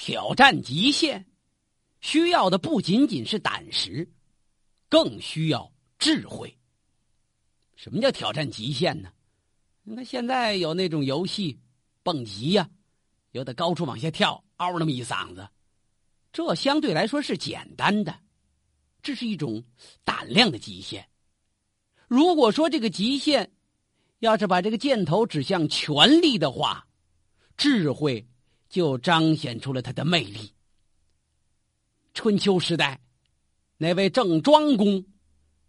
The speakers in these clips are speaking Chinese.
挑战极限，需要的不仅仅是胆识，更需要智慧。什么叫挑战极限呢？你看现在有那种游戏，蹦极呀，有的高处往下跳，嗷那么一嗓子，这相对来说是简单的，这是一种胆量的极限。如果说这个极限，要是把这个箭头指向权力的话，智慧就彰显出了他的魅力。春秋时代，那位郑庄公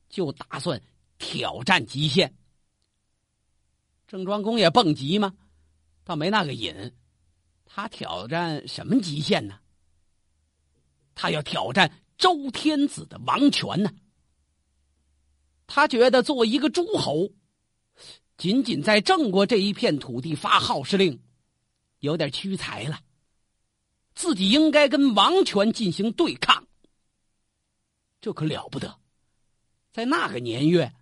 就打算挑战极限。郑庄公也蹦极吗？倒没那个瘾。他挑战什么极限呢？他要挑战周天子的王权呢。他觉得做一个诸侯，仅仅在郑国这一片土地发号施令，有点屈才了。自己应该跟王权进行对抗。这可了不得，在那个年月，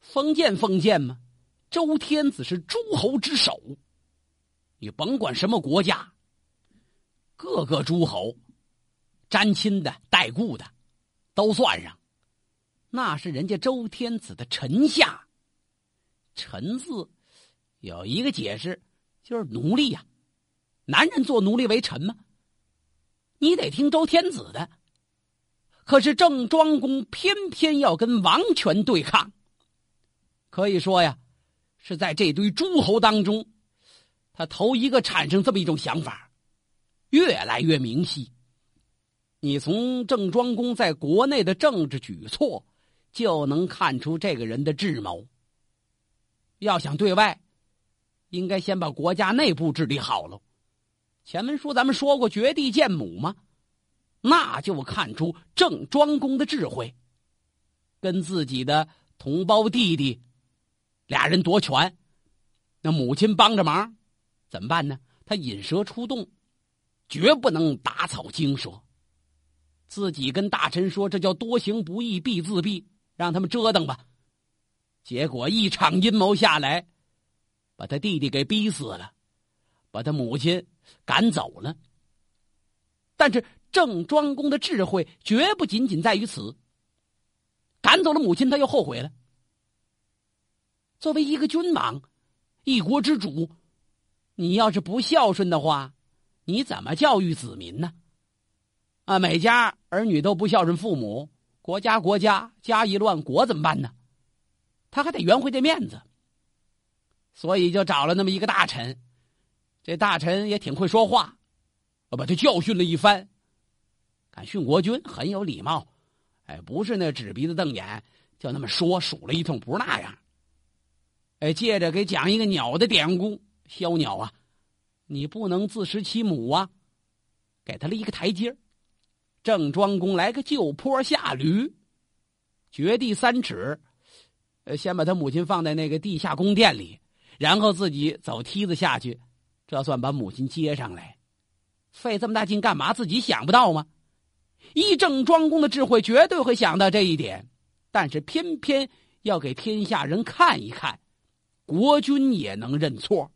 封建封建嘛，周天子是诸侯之首。你甭管什么国家，各个诸侯，沾亲的、带故的，都算上。那是人家周天子的臣下，臣字有一个解释，就是奴隶呀。男人做奴隶为臣吗？你得听周天子的。可是郑庄公偏偏要跟王权对抗，可以说呀，是在这堆诸侯当中，他头一个产生这么一种想法，越来越明晰。你从郑庄公在国内的政治举措。就能看出这个人的智谋。要想对外，应该先把国家内部治理好了。前文书咱们说过绝地见母吗？那就看出郑庄公的智慧。跟自己的同胞弟弟俩人夺权，那母亲帮着忙，怎么办呢？他引蛇出洞，绝不能打草惊蛇。自己跟大臣说：“这叫多行不义必自毙。”让他们折腾吧，结果一场阴谋下来，把他弟弟给逼死了，把他母亲赶走了。但是郑庄公的智慧绝不仅仅在于此。赶走了母亲，他又后悔了。作为一个君王，一国之主，你要是不孝顺的话，你怎么教育子民呢？啊，每家儿女都不孝顺父母。国家国家家一乱，国怎么办呢？他还得圆回这面子，所以就找了那么一个大臣。这大臣也挺会说话，我把他教训了一番。敢训国君很有礼貌，哎，不是那纸鼻子瞪眼，就那么说数了一通，不是那样。哎，借着给讲一个鸟的典故：枭鸟啊，你不能自食其母啊，给他了一个台阶郑庄公来个就坡下驴，掘地三尺，呃，先把他母亲放在那个地下宫殿里，然后自己走梯子下去，这算把母亲接上来。费这么大劲干嘛？自己想不到吗？一郑庄公的智慧绝对会想到这一点，但是偏偏要给天下人看一看，国君也能认错，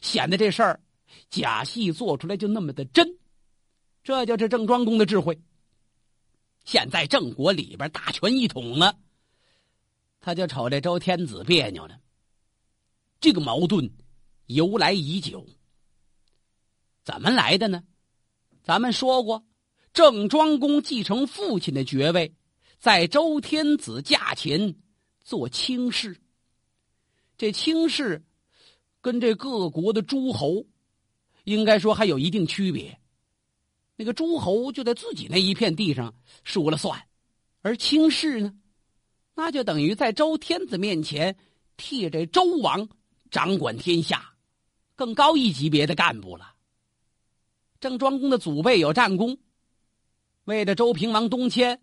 显得这事儿假戏做出来就那么的真。这就是郑庄公的智慧。现在郑国里边大权一统了，他就瞅这周天子别扭了。这个矛盾由来已久，怎么来的呢？咱们说过，郑庄公继承父亲的爵位，在周天子驾前做卿士。这卿士跟这各国的诸侯，应该说还有一定区别。那个诸侯就在自己那一片地上说了算，而卿士呢，那就等于在周天子面前替这周王掌管天下，更高一级别的干部了。郑庄公的祖辈有战功，为了周平王东迁，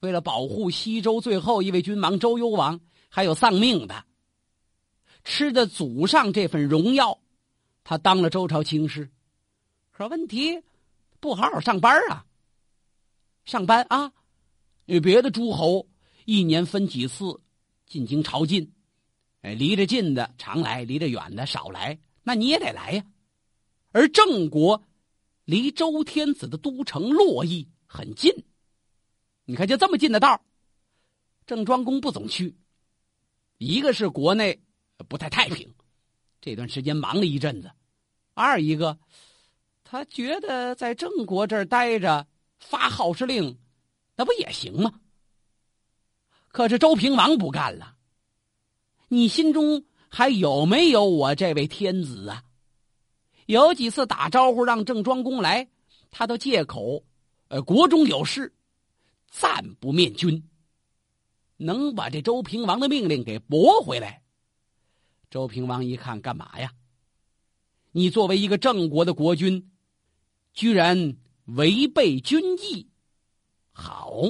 为了保护西周最后一位君王周幽王，还有丧命的，吃的祖上这份荣耀，他当了周朝卿士。可问题。不好好上班啊！上班啊！与别的诸侯一年分几次进京朝觐，哎，离着近的常来，离着远的少来，那你也得来呀。而郑国离周天子的都城洛邑很近。你看，就这么近的道郑庄公不总去。一个是国内不太太平，这段时间忙了一阵子；二一个，他觉得在郑国这儿待着发号施令，那不也行吗？可是周平王不干了，你心中还有没有我这位天子啊？有几次打招呼让郑庄公来，他都借口呃国中有事，暂不面君。能把这周平王的命令给驳回来？周平王一看，干嘛呀？你作为一个郑国的国君，居然违背军意！好，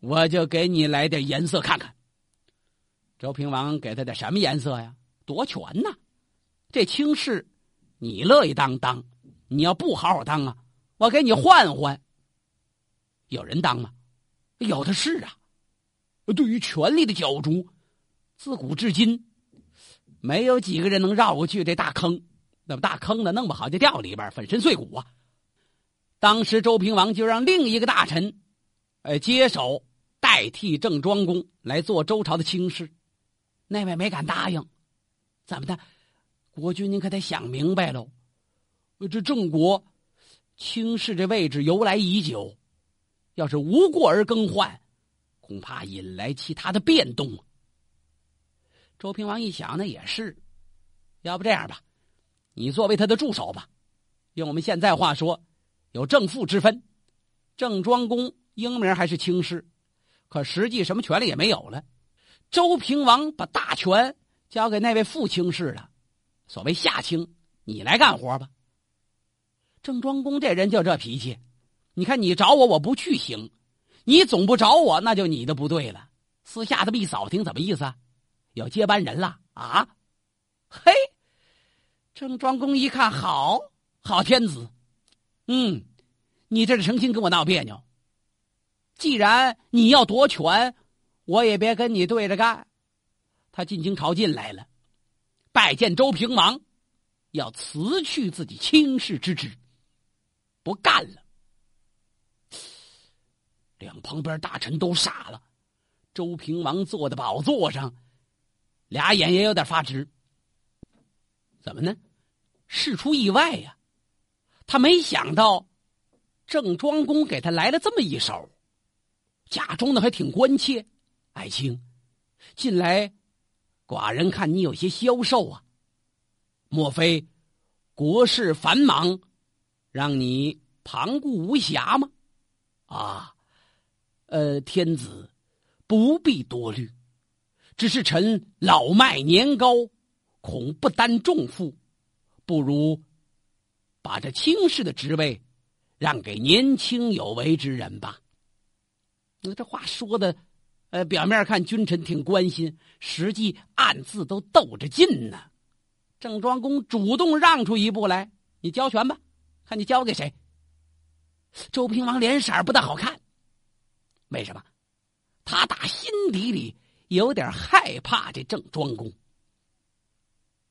我就给你来点颜色看看。周平王给他点什么颜色呀？夺权呐！这卿士，你乐意当当？你要不好好当啊，我给你换换。有人当吗？有的是啊。对于权力的角逐，自古至今，没有几个人能绕过去这大坑。那么大坑呢，弄不好就掉里边，粉身碎骨啊！当时周平王就让另一个大臣，呃，接手代替郑庄公来做周朝的卿士。那位没敢答应，怎么的？国君您可得想明白喽！这郑国卿士这位置由来已久，要是无故而更换。恐怕引来其他的变动。周平王一想，那也是，要不这样吧，你作为他的助手吧，用我们现在话说，有正副之分。郑庄公英名还是卿士，可实际什么权利也没有了。周平王把大权交给那位副卿士了，所谓下卿，你来干活吧。郑庄公这人就这脾气，你看你找我，我不去行。你总不找我，那就你的不对了。私下这么一扫听，怎么意思？啊有接班人了啊？嘿，郑庄公一看，好好天子，嗯，你这是成心跟我闹别扭。既然你要夺权，我也别跟你对着干。他进京朝觐来了，拜见周平王，要辞去自己卿士之职，不干了。两旁边大臣都傻了，周平王坐在宝座上，俩眼也有点发直。怎么呢？事出意外呀！他没想到郑庄公给他来了这么一手，假装的还挺关切。爱卿，近来寡人看你有些消瘦啊，莫非国事繁忙，让你旁顾无暇吗？啊！呃，天子不必多虑，只是臣老迈年高，恐不担重负，不如把这卿士的职位让给年轻有为之人吧。那这话说的，呃，表面看君臣挺关心，实际暗自都斗着劲呢。郑庄公主动让出一步来，你交权吧，看你交给谁。周平王脸色不大好看。为什么？他打心底里有点害怕这郑庄公。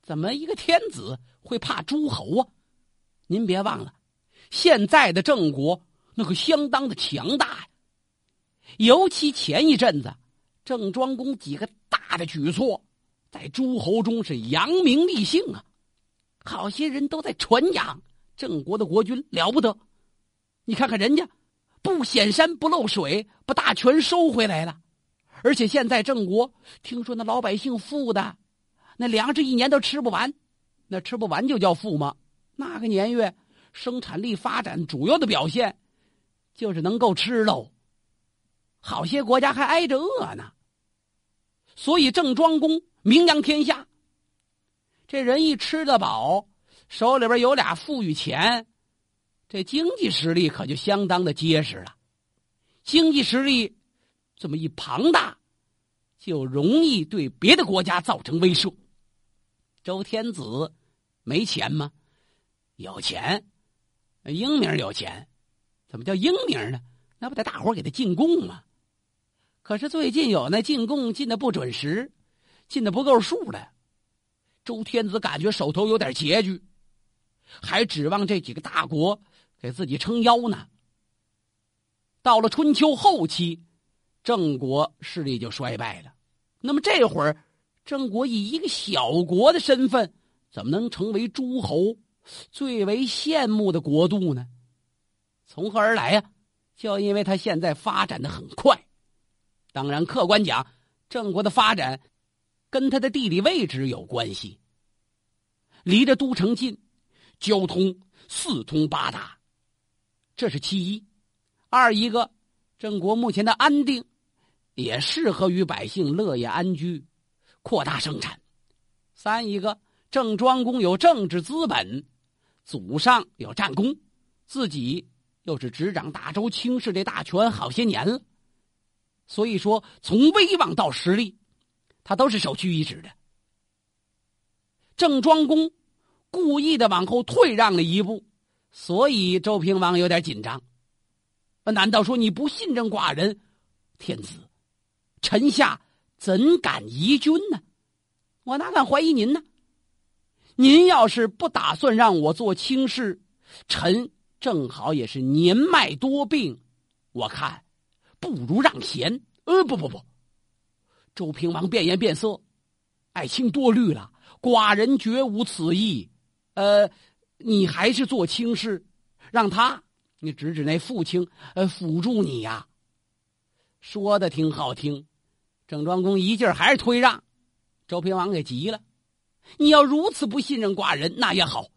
怎么一个天子会怕诸侯啊？您别忘了，现在的郑国那可相当的强大呀。尤其前一阵子，郑庄公几个大的举措，在诸侯中是扬名立姓啊。好些人都在传扬郑国的国君了不得。你看看人家。不显山不漏水，把大权收回来了，而且现在郑国听说那老百姓富的，那粮食一年都吃不完，那吃不完就叫富吗？那个年月生产力发展主要的表现，就是能够吃喽。好些国家还挨着饿呢，所以郑庄公名扬天下。这人一吃得饱，手里边有俩富裕钱。这经济实力可就相当的结实了，经济实力这么一庞大，就容易对别的国家造成威慑。周天子没钱吗？有钱，英明有钱，怎么叫英明呢？那不得大伙给他进贡吗？可是最近有那进贡进的不准时，进的不够数的，周天子感觉手头有点拮据。还指望这几个大国给自己撑腰呢。到了春秋后期，郑国势力就衰败了。那么这会儿，郑国以一个小国的身份，怎么能成为诸侯最为羡慕的国度呢？从何而来呀？就因为他现在发展的很快。当然，客观讲，郑国的发展跟他的地理位置有关系。离着都城近，交通四通八达，这是其一。二一个，郑国目前的安定，也适合于百姓乐业安居，扩大生产。三一个，郑庄公有政治资本，祖上有战功，自己又是执掌大周卿士这大权好些年了，所以说从威望到实力，他都是首屈一指的。郑庄公。故意的往后退让了一步，所以周平王有点紧张。难道说你不信任寡人？天子，臣下怎敢疑君呢？我哪敢怀疑您呢？您要是不打算让我做卿士，臣正好也是年迈多病，我看不如让贤。呃，不不不，周平王变颜变色，爱卿多虑了，寡人绝无此意。呃，你还是做卿士，让他你指指那父亲，呃，辅助你呀。说的挺好听，郑庄公一劲儿还是推让，周平王给急了。你要如此不信任寡人，那也好，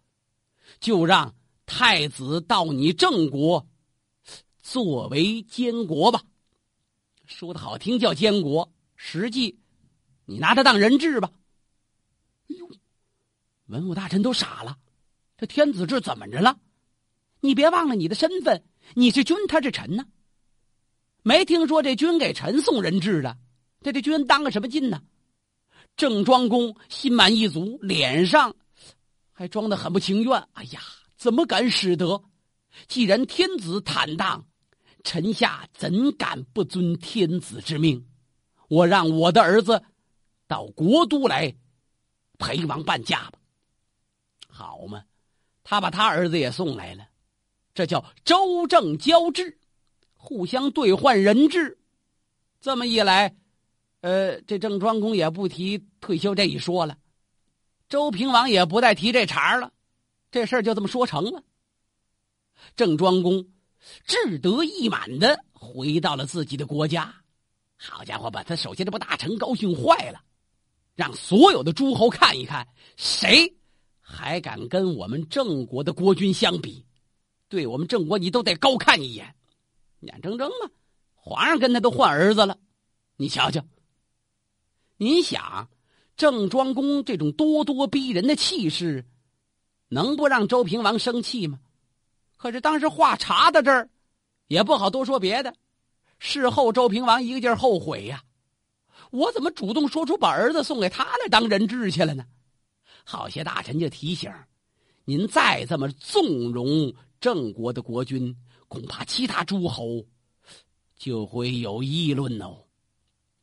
就让太子到你郑国作为监国吧。说的好听叫监国，实际你拿他当人质吧。哎呦！文武大臣都傻了，这天子制怎么着了？你别忘了你的身份，你是君，他是臣呢。没听说这君给臣送人质的，这这君当个什么劲呢？郑庄公心满意足，脸上还装的很不情愿。哎呀，怎么敢使得？既然天子坦荡，臣下怎敢不遵天子之命？我让我的儿子到国都来陪王伴驾吧。好嘛，他把他儿子也送来了，这叫周正交质，互相兑换人质。这么一来，呃，这郑庄公也不提退休这一说了，周平王也不再提这茬了，这事儿就这么说成了。郑庄公志得意满的回到了自己的国家，好家伙，把他手下这帮大臣高兴坏了，让所有的诸侯看一看谁。还敢跟我们郑国的国君相比？对我们郑国，你都得高看一眼，眼睁睁嘛！皇上跟他都换儿子了，你瞧瞧。您想，郑庄公这种咄咄逼人的气势，能不让周平王生气吗？可是当时话查到这儿，也不好多说别的。事后，周平王一个劲儿后悔呀，我怎么主动说出把儿子送给他来当人质去了呢？好些大臣就提醒：“您再这么纵容郑国的国君，恐怕其他诸侯就会有议论哦。”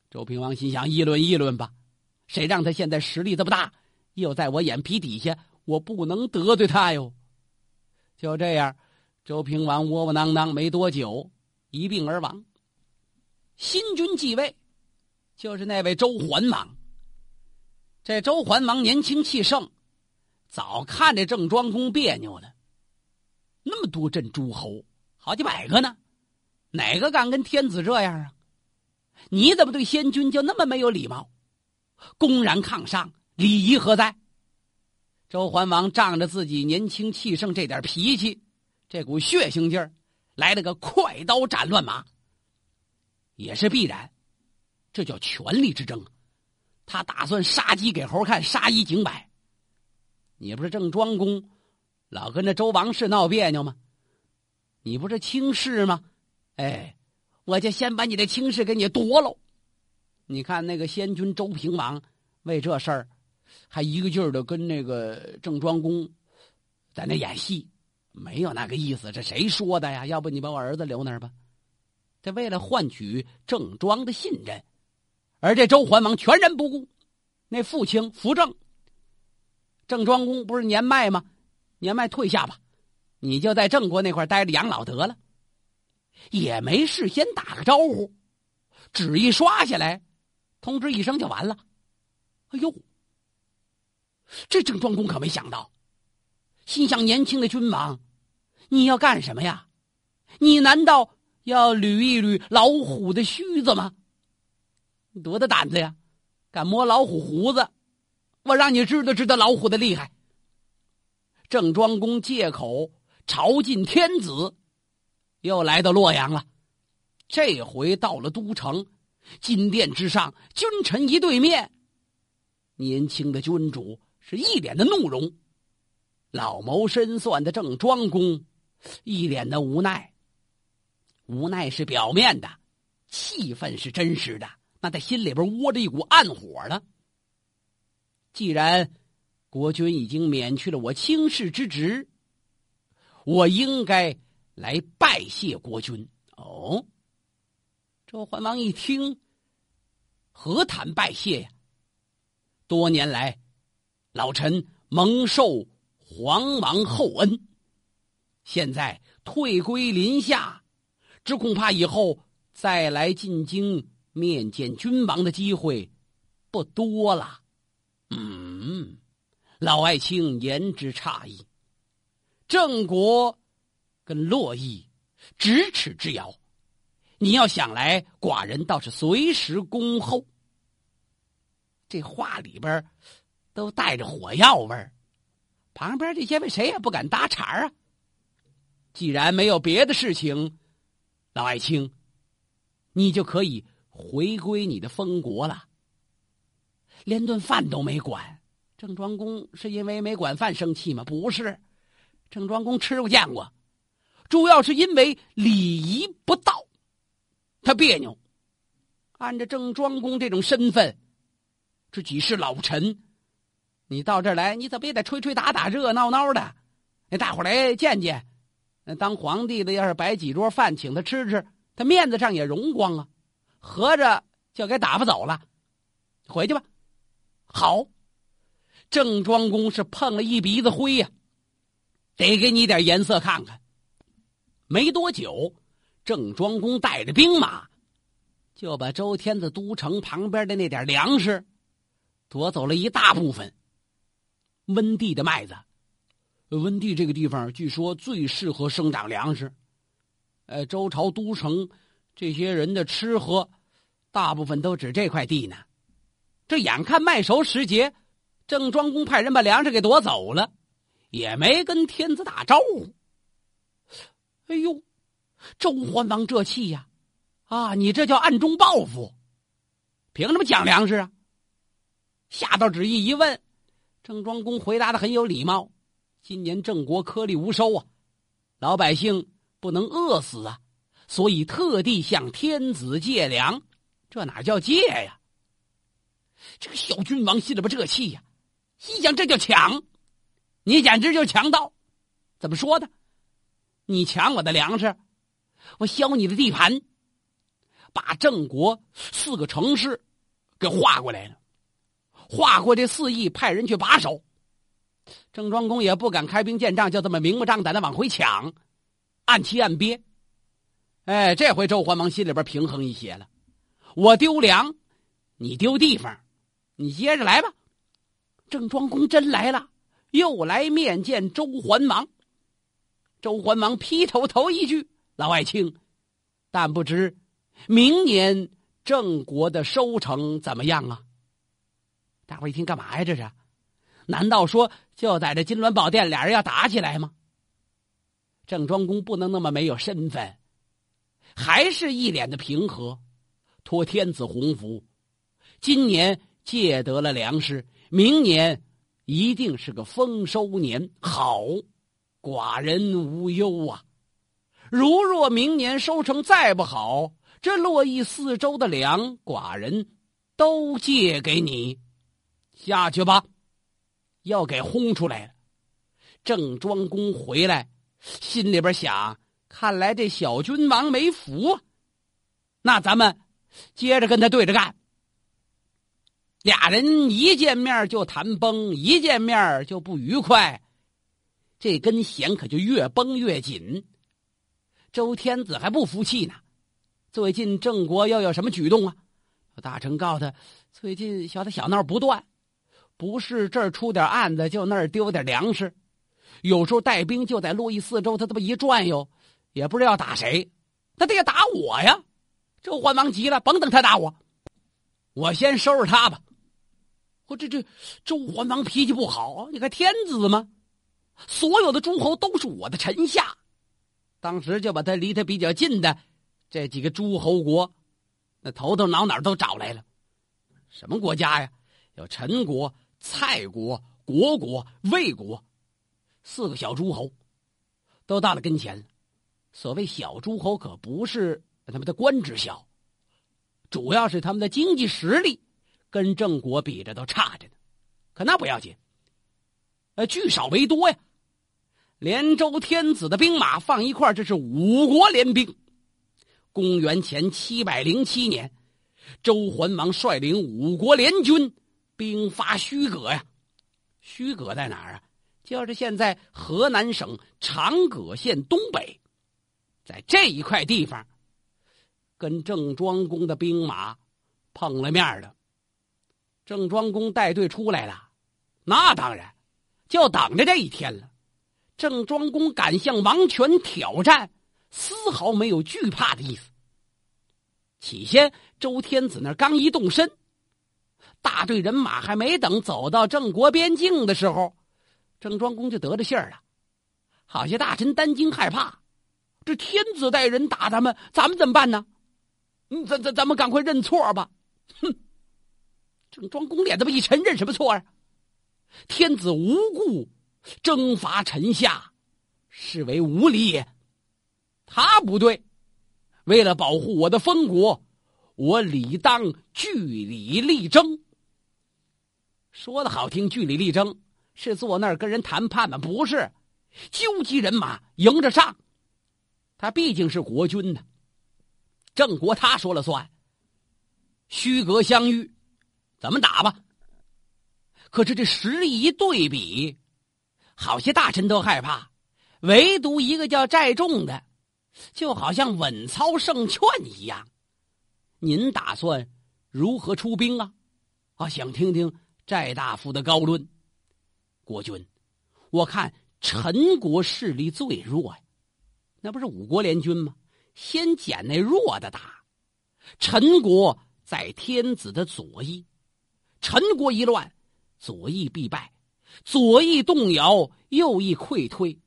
周平王心想：“议论议论吧，谁让他现在实力这么大，又在我眼皮底下，我不能得罪他哟。”就这样，周平王窝窝囊囊没多久一病而亡。新君继位，就是那位周桓王。这周桓王年轻气盛，早看这郑庄公别扭了。那么多镇诸侯，好几百个呢，哪个敢跟天子这样啊？你怎么对先君就那么没有礼貌？公然抗上，礼仪何在？周桓王仗着自己年轻气盛这点脾气，这股血腥劲儿，来了个快刀斩乱麻。也是必然，这叫权力之争。他打算杀鸡给猴看，杀一儆百。你不是郑庄公，老跟着周王室闹别扭吗？你不是卿士吗？哎，我就先把你的卿士给你夺喽。你看那个先君周平王，为这事儿，还一个劲儿的跟那个郑庄公在那演戏，没有那个意思。这谁说的呀？要不你把我儿子留那儿吧？这为了换取郑庄的信任。而这周桓王全然不顾，那父亲扶正，郑庄公不是年迈吗？年迈退下吧，你就在郑国那块待着养老得了。也没事先打个招呼，纸一刷下来，通知一声就完了。哎呦，这郑庄公可没想到，心想：年轻的君王，你要干什么呀？你难道要捋一捋老虎的须子吗？多大胆子呀！敢摸老虎胡子，我让你知道知道老虎的厉害。郑庄公借口朝觐天子。又来到洛阳了，这回到了都城，金殿之上，君臣一对面。年轻的君主是一脸的怒容，老谋深算的郑庄公一脸的无奈。无奈是表面的，气愤是真实的，那在心里边窝着一股暗火呢。既然国君已经免去了我卿士之职，我应该。来拜谢国君哦！周桓王一听，何谈拜谢呀？多年来，老臣蒙受皇王厚恩，现在退归临下，只恐怕以后再来进京面见君王的机会不多了。嗯，老爱卿言之差矣，郑国。跟洛邑咫尺之遥，你要想来，寡人倒是随时恭候。这话里边都带着火药味儿，旁边这些位谁也不敢搭茬啊。既然没有别的事情，老爱卿，你就可以回归你的封国了。连顿饭都没管，郑庄公是因为没管饭生气吗？不是，郑庄公吃过见过。主要是因为礼仪不到，他别扭。按照郑庄公这种身份，这几世老臣，你到这儿来，你怎么也得吹吹打打、热热闹闹的，那大伙来见见。那当皇帝的要是摆几桌饭请他吃吃，他面子上也荣光啊。合着就给打发走了，回去吧。好，郑庄公是碰了一鼻子灰呀，得给你点颜色看看。没多久，郑庄公带着兵马，就把周天子都城旁边的那点粮食夺走了一大部分。温地的麦子，温地这个地方据说最适合生长粮食。呃，周朝都城这些人的吃喝，大部分都指这块地呢。这眼看麦熟时节，郑庄公派人把粮食给夺走了，也没跟天子打招呼。哎呦，周桓王这气呀！啊，你这叫暗中报复，凭什么抢粮食啊？下道旨意一问，郑庄公回答的很有礼貌：今年郑国颗粒无收啊，老百姓不能饿死啊，所以特地向天子借粮。这哪叫借呀？这个小君王心里边这气呀，心想这叫抢，你简直就是强盗！怎么说的？你抢我的粮食，我削你的地盘，把郑国四个城市给划过来了，划过这四邑，派人去把守。郑庄公也不敢开兵见仗，就这么明目张胆的往回抢，暗欺暗憋。哎，这回周桓王心里边平衡一些了，我丢粮，你丢地方，你接着来吧。郑庄公真来了，又来面见周桓王。周桓王劈头头一句：“老爱卿，但不知明年郑国的收成怎么样啊？”大伙一听，干嘛呀？这是？难道说就在这金銮宝殿，俩人要打起来吗？郑庄公不能那么没有身份，还是一脸的平和，托天子洪福，今年借得了粮食，明年一定是个丰收年，好。寡人无忧啊！如若明年收成再不好，这洛邑四周的粮，寡人都借给你。下去吧，要给轰出来了。郑庄公回来，心里边想：看来这小君王没福。那咱们接着跟他对着干。俩人一见面就谈崩，一见面就不愉快。这根弦可就越绷越紧。周天子还不服气呢，最近郑国又有什么举动啊？大臣告诉他，最近小打小闹不断，不是这儿出点案子，就那儿丢点粮食。有时候带兵就在路易四周，他这么一转悠，也不知道要打谁，他得要打我呀！周桓王急了，甭等他打我，我先收拾他吧。我这这周桓王脾气不好，你看天子吗？所有的诸侯都是我的臣下，当时就把他离他比较近的这几个诸侯国，那头头脑脑都找来了。什么国家呀？有陈国、蔡国、国国、魏国。四个小诸侯都到了跟前了。所谓小诸侯，可不是他们的官职小，主要是他们的经济实力跟郑国比着都差着呢。可那不要紧，呃，聚少为多呀。连周天子的兵马放一块这是五国联兵。公元前七百零七年，周桓王率领五国联军兵发虚葛呀。虚葛在哪儿啊？就是现在河南省长葛县东北，在这一块地方，跟郑庄公的兵马碰了面了。郑庄公带队出来了，那当然就等着这一天了。郑庄公敢向王权挑战，丝毫没有惧怕的意思。起先，周天子那刚一动身，大队人马还没等走到郑国边境的时候。郑庄公就得着信儿了，好些大臣担惊害怕，这天子带人打咱们，咱们怎么办呢？嗯，咱咱咱们赶快认错吧！哼，郑庄公脸这么一沉，认什么错啊？天子无故征伐臣下，是为无礼也。他不对，为了保护我的封国，我理当据理力争。说的好听，据理力争。是坐那儿跟人谈判吗？不是，纠集人马，迎着上。他毕竟是国君呢，郑国他说了算。虚格相遇，怎么打吧？可是这实力一对比，好些大臣都害怕，唯独一个叫寨众的，就好像稳操胜券一样。您打算如何出兵啊？啊，想听听寨大夫的高论。国君，我看陈国势力最弱呀，那不是五国联军吗？先捡那弱的打。陈国在天子的左翼，陈国一乱，左翼必败；左翼动摇，右翼溃退，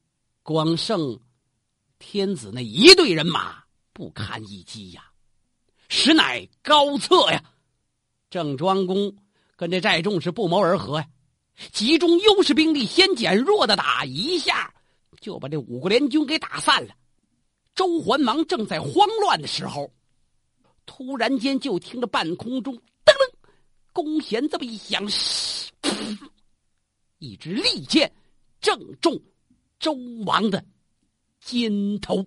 光剩天子那一队人马不堪一击呀！实乃高策呀！郑庄公跟这寨众是不谋而合呀。集中优势兵力，先减弱的打，一下就把这五国联军给打散了。周桓王正在慌乱的时候，突然间就听着半空中噔噔，弓弦这么一响，一支利箭正中周王的肩头。